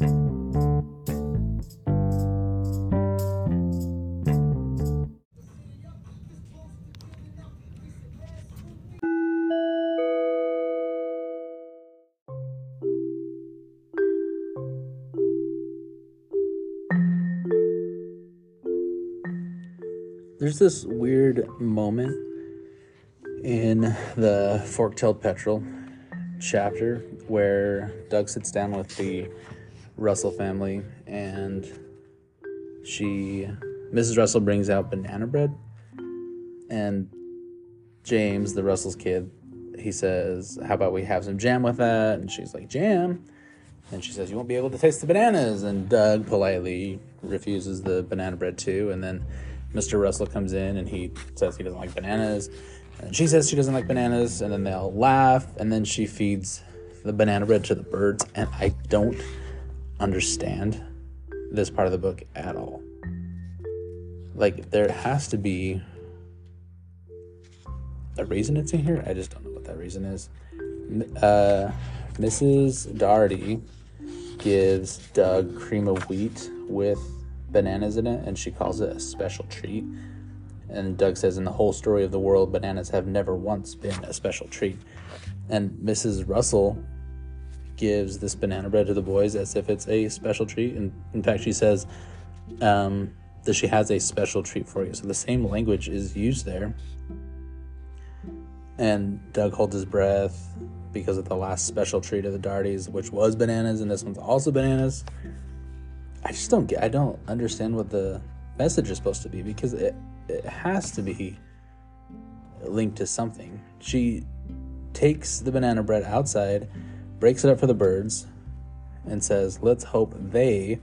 There's this weird moment in the Fork-tailed Petrel chapter where Doug sits down with the Russell family and she Mrs. Russell brings out banana bread and James, the Russell's kid, he says, How about we have some jam with that? And she's like, Jam? And she says, You won't be able to taste the bananas. And Doug politely refuses the banana bread too. And then Mr. Russell comes in and he says he doesn't like bananas. And she says she doesn't like bananas. And then they all laugh. And then she feeds the banana bread to the birds. And I don't understand this part of the book at all. Like, there has to be a reason it's in here. I just don't know what that reason is. Uh, Mrs. Doherty gives Doug cream of wheat with bananas in it, and she calls it a special treat. And Doug says, in the whole story of the world, bananas have never once been a special treat. And Mrs. Russell gives this banana bread to the boys as if it's a special treat. And in fact, she says um, that she has a special treat for you. So the same language is used there. And Doug holds his breath because of the last special treat of the Darties, which was bananas, and this one's also bananas. I just don't get. I don't understand what the message is supposed to be because it it has to be linked to something. She takes the banana bread outside, breaks it up for the birds, and says, "Let's hope they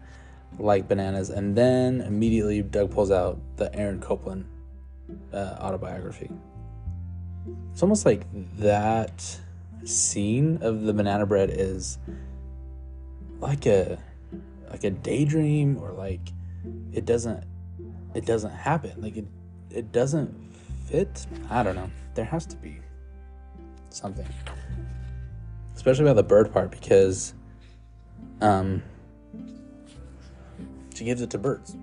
like bananas." And then immediately Doug pulls out the Aaron Copland uh, autobiography. It's almost like that scene of the banana bread is like a like a daydream or like it doesn't it doesn't happen like it it doesn't fit i don't know there has to be something especially about the bird part because um she gives it to birds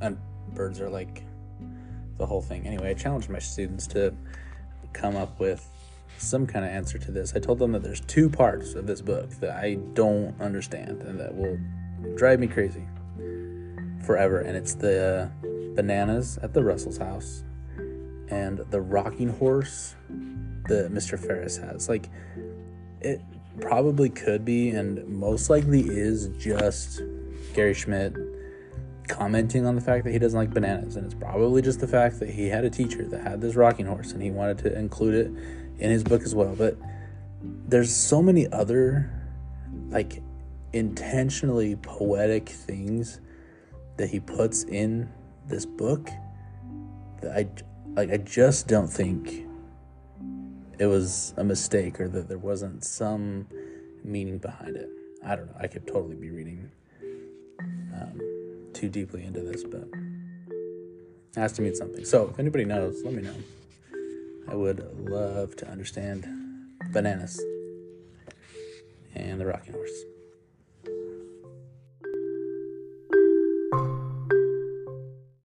and birds are like the whole thing anyway i challenged my students to come up with some kind of answer to this i told them that there's two parts of this book that i don't understand and that will drive me crazy forever. And it's the bananas at the Russell's house and the rocking horse that Mr. Ferris has. Like, it probably could be and most likely is just Gary Schmidt commenting on the fact that he doesn't like bananas. And it's probably just the fact that he had a teacher that had this rocking horse and he wanted to include it in his book as well. But there's so many other, like, intentionally poetic things that he puts in this book that I like I just don't think it was a mistake or that there wasn't some meaning behind it. I don't know. I could totally be reading um, too deeply into this, but it has to mean something. So if anybody knows, let me know. I would love to understand bananas and the rocking horse.